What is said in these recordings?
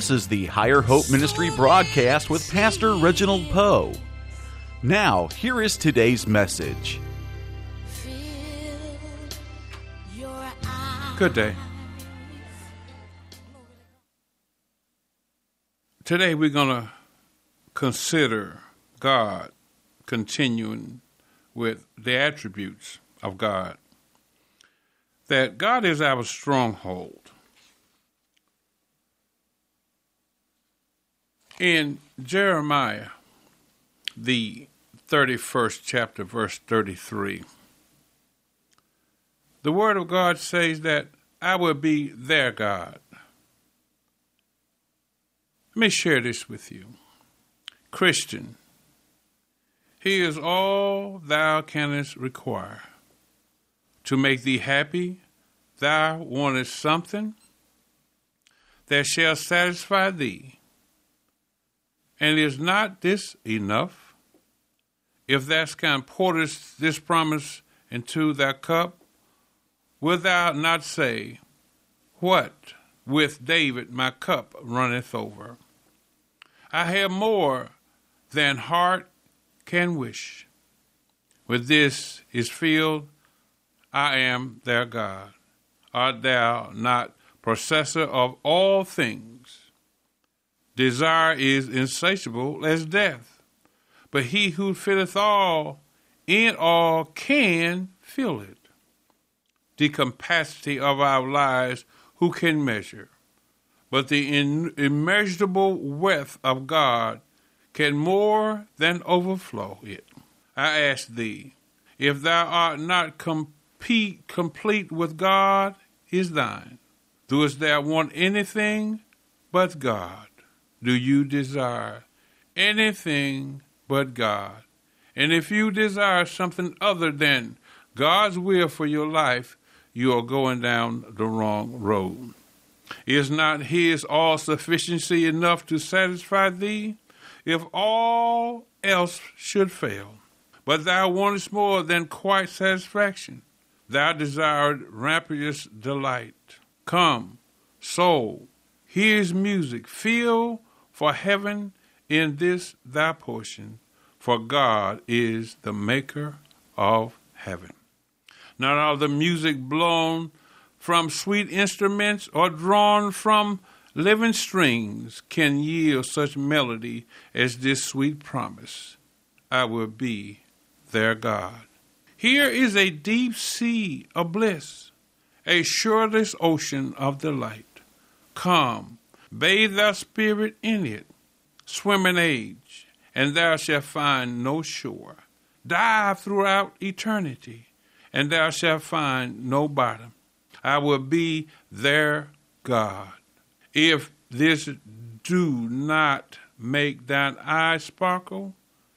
This is the Higher Hope Ministry broadcast with Pastor Reginald Poe. Now, here is today's message. Good day. Today we're going to consider God continuing with the attributes of God. That God is our stronghold. In Jeremiah, the 31st chapter, verse 33, the Word of God says that I will be their God. Let me share this with you. Christian, He is all thou canst require. To make thee happy, thou wantest something that shall satisfy thee. And is not this enough? If thou can pourest this promise into thy cup, wilt thou not say, What with David my cup runneth over? I have more than heart can wish. With this is filled, I am their God. Art thou not possessor of all things? Desire is insatiable as death, but he who filleth all in all can fill it. The capacity of our lives, who can measure? But the in- immeasurable wealth of God can more than overflow it. I ask thee, if thou art not compete, complete with God, is thine. Doest thou want anything but God? Do you desire anything but God? And if you desire something other than God's will for your life, you are going down the wrong road. Is not His all sufficiency enough to satisfy thee? If all else should fail, but thou wantest more than quite satisfaction, thou desired rapturous delight. Come, soul, here's music. Feel for heaven in this thy portion, for God is the maker of heaven. Not all the music blown from sweet instruments or drawn from living strings can yield such melody as this sweet promise I will be their God. Here is a deep sea of bliss, a shoreless ocean of delight. Come, bathe thy spirit in it, swim in age, and thou shalt find no shore. Dive throughout eternity, and thou shalt find no bottom. I will be their God. If this do not make thine eyes sparkle,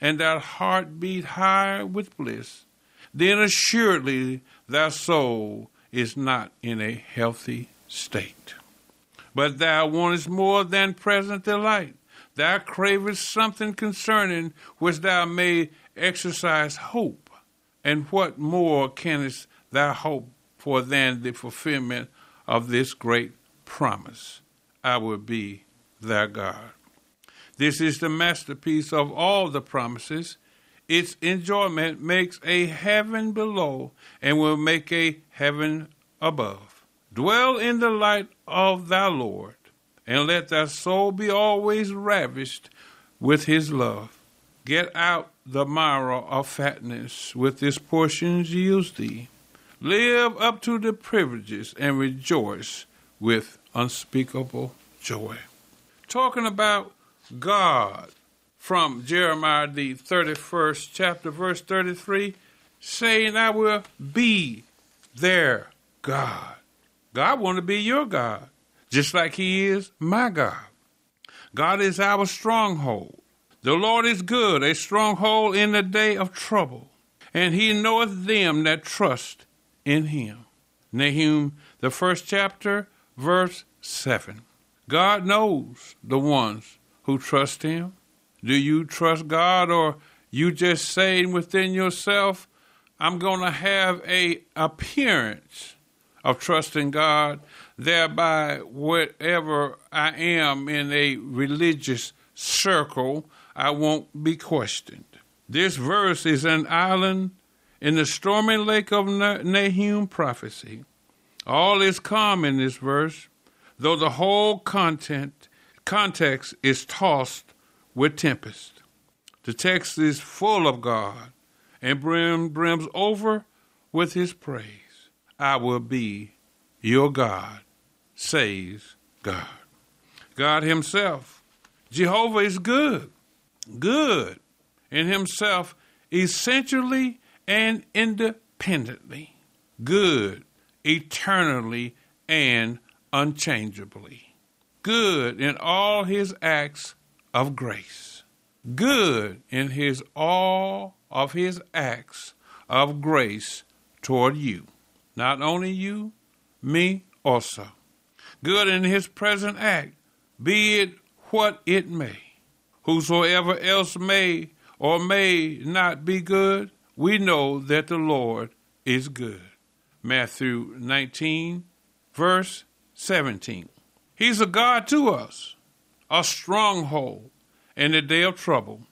and thy heart beat high with bliss, then assuredly thy soul is not in a healthy state. But thou wantest more than present delight. Thou cravest something concerning which thou may exercise hope. And what more canst thou hope for than the fulfillment of this great promise? I will be thy God. This is the masterpiece of all the promises. Its enjoyment makes a heaven below and will make a heaven above. Dwell in the light of thy Lord, and let thy soul be always ravished with his love. Get out the marrow of fatness with this portions yields thee. Live up to the privileges and rejoice with unspeakable joy. Talking about God from Jeremiah the 31st chapter verse 33 saying I will be their God. God want to be your God just like he is my God. God is our stronghold. The Lord is good, a stronghold in the day of trouble, and he knoweth them that trust in him. Nahum, the first chapter, verse 7. God knows the ones who trust him. Do you trust God or you just saying within yourself, I'm going to have a appearance of trusting God, thereby wherever I am in a religious circle, I won't be questioned. This verse is an island in the stormy lake of Nahum prophecy. All is calm in this verse, though the whole content context is tossed with tempest. The text is full of God and brim, brims over with his praise. I will be your God, says God. God Himself, Jehovah is good, good in Himself, essentially and independently, good eternally and unchangeably, good in all His acts of grace, good in His all of His acts of grace toward you, not only you me also. Good in his present act, be it what it may. Whosoever else may or may not be good, we know that the Lord is good. Matthew 19, verse 17. He's a God to us, a stronghold in the day of trouble.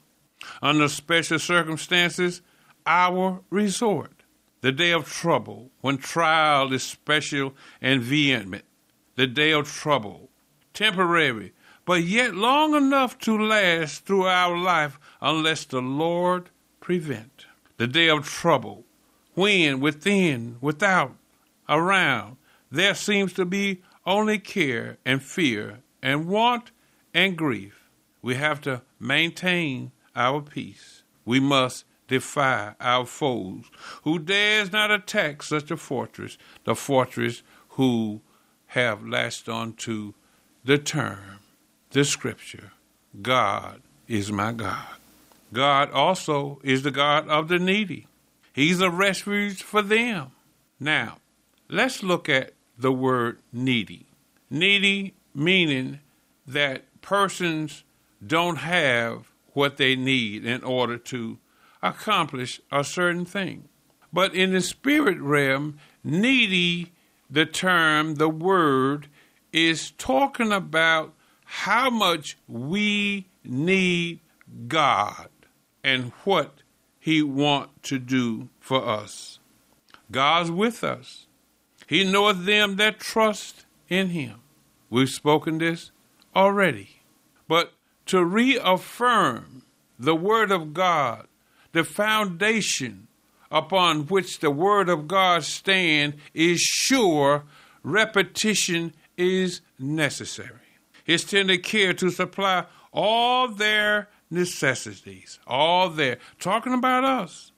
Under special circumstances, our resort the day of trouble, when trial is special and vehement, the day of trouble, temporary, but yet long enough to last through our life unless the Lord prevent. The day of trouble, when within, without, around, there seems to be only care and fear and want and grief. We have to maintain our peace. We must defy our foes, who dares not attack such a fortress, the fortress who have latched on to the term, the scripture, God is my God. God also is the God of the needy. He's a refuge for them. Now, let's look at the word needy. Needy meaning that persons don't have what they need in order to accomplish a certain thing. But in the spirit realm, needy, the term, the word, is talking about how much we need God and what He want to do for us. God's with us. He knoweth them that trust in Him. We've spoken this already. But to reaffirm the Word of God the foundation upon which the Word of God stand is sure, repetition is necessary. His tender care to supply all their necessities, all their, talking about us.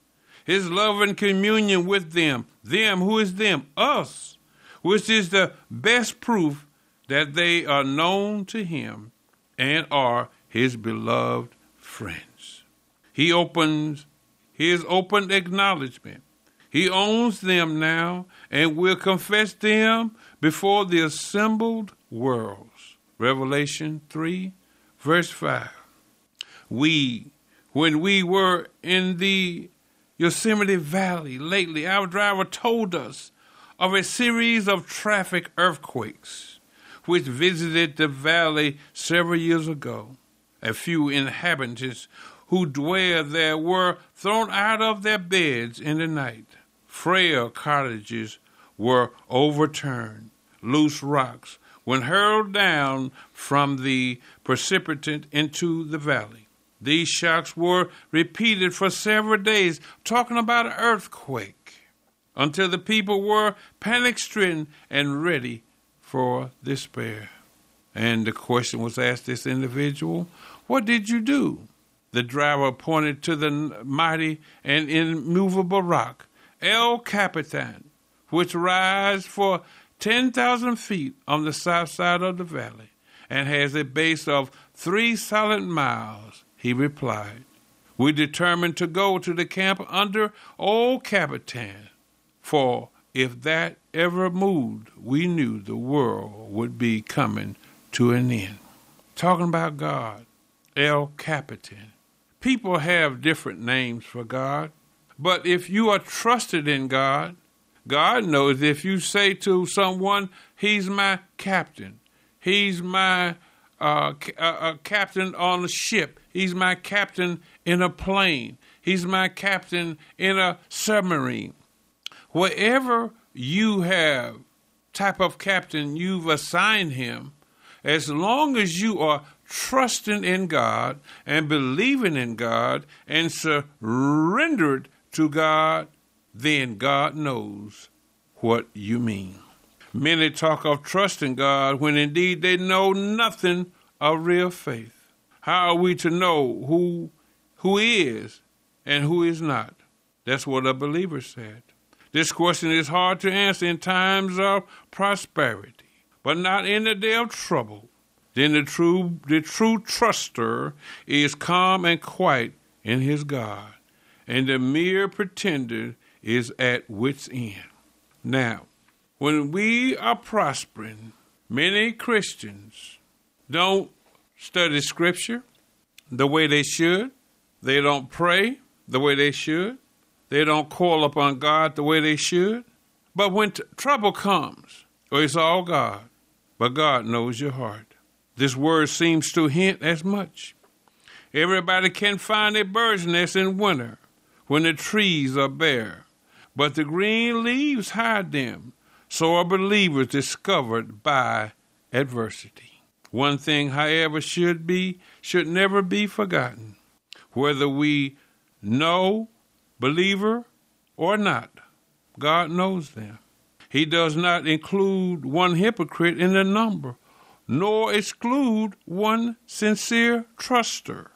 His love and communion with them, them, who is them? Us, which is the best proof that they are known to Him and are His beloved friends. He opens his open acknowledgement. He owns them now and will confess them before the assembled worlds. Revelation 3, verse 5. We, when we were in the Yosemite Valley lately, our driver told us of a series of traffic earthquakes which visited the valley several years ago. A few inhabitants who dwell there were thrown out of their beds in the night. Frail cottages were overturned. Loose rocks when hurled down from the precipitate into the valley. These shocks were repeated for several days, talking about an earthquake, until the people were panic stricken and ready for despair. And the question was asked this individual, What did you do? The driver pointed to the mighty and immovable rock, El Capitan, which rises for 10,000 feet on the south side of the valley and has a base of three solid miles, he replied. We determined to go to the camp under Old Capitan, for if that ever moved, we knew the world would be coming to an end. Talking about God, El Capitan. People have different names for God, but if you are trusted in God, God knows if you say to someone, He's my captain, He's my uh, uh, uh, captain on a ship, He's my captain in a plane, He's my captain in a submarine. Wherever you have type of captain you've assigned him, as long as you are trusting in God and believing in God and surrendered to God, then God knows what you mean. Many talk of trusting God when indeed they know nothing of real faith. How are we to know who who is and who is not? That's what a believer said. This question is hard to answer in times of prosperity, but not in the day of trouble. Then the true the true truster is calm and quiet in his God, and the mere pretender is at wit's end. Now, when we are prospering, many Christians don't study Scripture the way they should. They don't pray the way they should. They don't call upon God the way they should. But when t- trouble comes, well, it's all God, but God knows your heart. This word seems to hint as much. Everybody can find a bird's nest in winter when the trees are bare but the green leaves hide them. So are believers discovered by adversity. One thing, however, should be should never be forgotten. Whether we know believer or not, God knows them. He does not include one hypocrite in the number, nor exclude one sincere truster,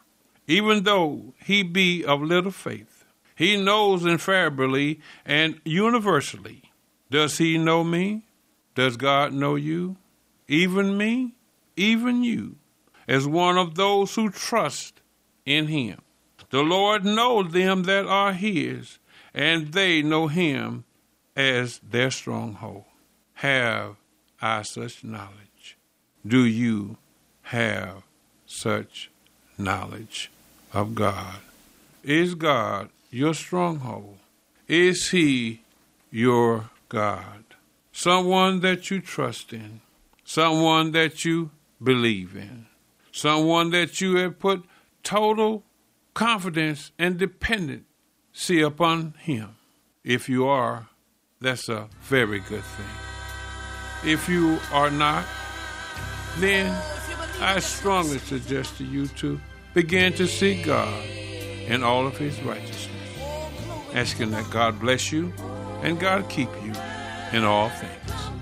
even though he be of little faith. He knows infallibly and universally. Does he know me? Does God know you? Even me? Even you, as one of those who trust in him. The Lord knows them that are his, and they know him as their stronghold. Have I such knowledge? Do you have such knowledge of God? Is God your stronghold? Is he your God? Someone that you trust in, someone that you believe in, someone that you have put total confidence and dependency upon him. If you are, that's a very good thing. If you are not, then I strongly suggest to you to begin to seek God in all of his righteousness asking that God bless you and God keep you in all things.